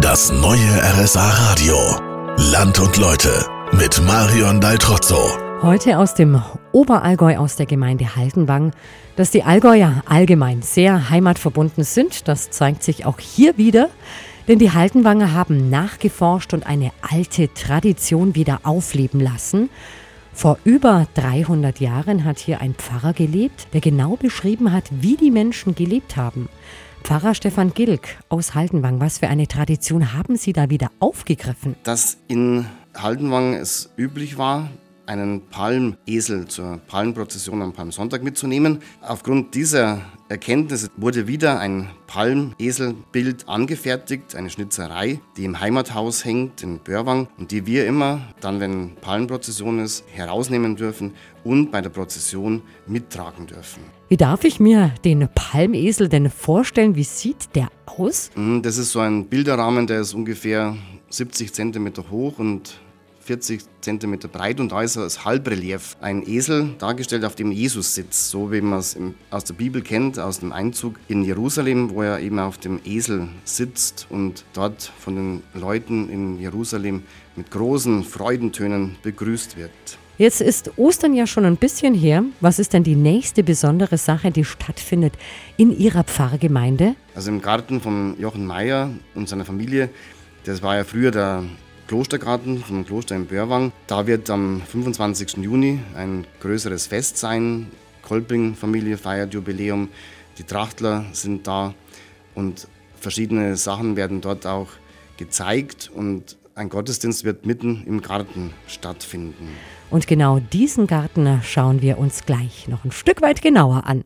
Das neue RSA Radio. Land und Leute mit Marion Daltrozzo. Heute aus dem Oberallgäu aus der Gemeinde Haldenwang. Dass die Allgäuer allgemein sehr heimatverbunden sind, das zeigt sich auch hier wieder. Denn die Haldenwanger haben nachgeforscht und eine alte Tradition wieder aufleben lassen. Vor über 300 Jahren hat hier ein Pfarrer gelebt, der genau beschrieben hat, wie die Menschen gelebt haben. Pfarrer Stefan Gilk aus Haldenwang, was für eine Tradition haben Sie da wieder aufgegriffen? Dass in Haldenwang es üblich war, einen Palmesel zur Palmprozession am Palmsonntag mitzunehmen. Aufgrund dieser Erkenntnis wurde wieder ein Palmeselbild angefertigt, eine Schnitzerei, die im Heimathaus hängt in Börwang und die wir immer dann, wenn Palmprozession ist, herausnehmen dürfen und bei der Prozession mittragen dürfen. Wie darf ich mir den Palmesel denn vorstellen? Wie sieht der aus? Hm, das ist so ein Bilderrahmen, der ist ungefähr 70 cm hoch und 40 cm breit und da ist als Halbrelief ein Esel dargestellt, auf dem Jesus sitzt, so wie man es aus der Bibel kennt, aus dem Einzug in Jerusalem, wo er eben auf dem Esel sitzt und dort von den Leuten in Jerusalem mit großen Freudentönen begrüßt wird. Jetzt ist Ostern ja schon ein bisschen her. Was ist denn die nächste besondere Sache, die stattfindet in Ihrer Pfarrgemeinde? Also im Garten von Jochen Meyer und seiner Familie, das war ja früher der Klostergarten vom Kloster in Börwang. Da wird am 25. Juni ein größeres Fest sein. Kolping-Familie feiert Jubiläum. Die Trachtler sind da und verschiedene Sachen werden dort auch gezeigt und ein Gottesdienst wird mitten im Garten stattfinden. Und genau diesen Garten schauen wir uns gleich noch ein Stück weit genauer an.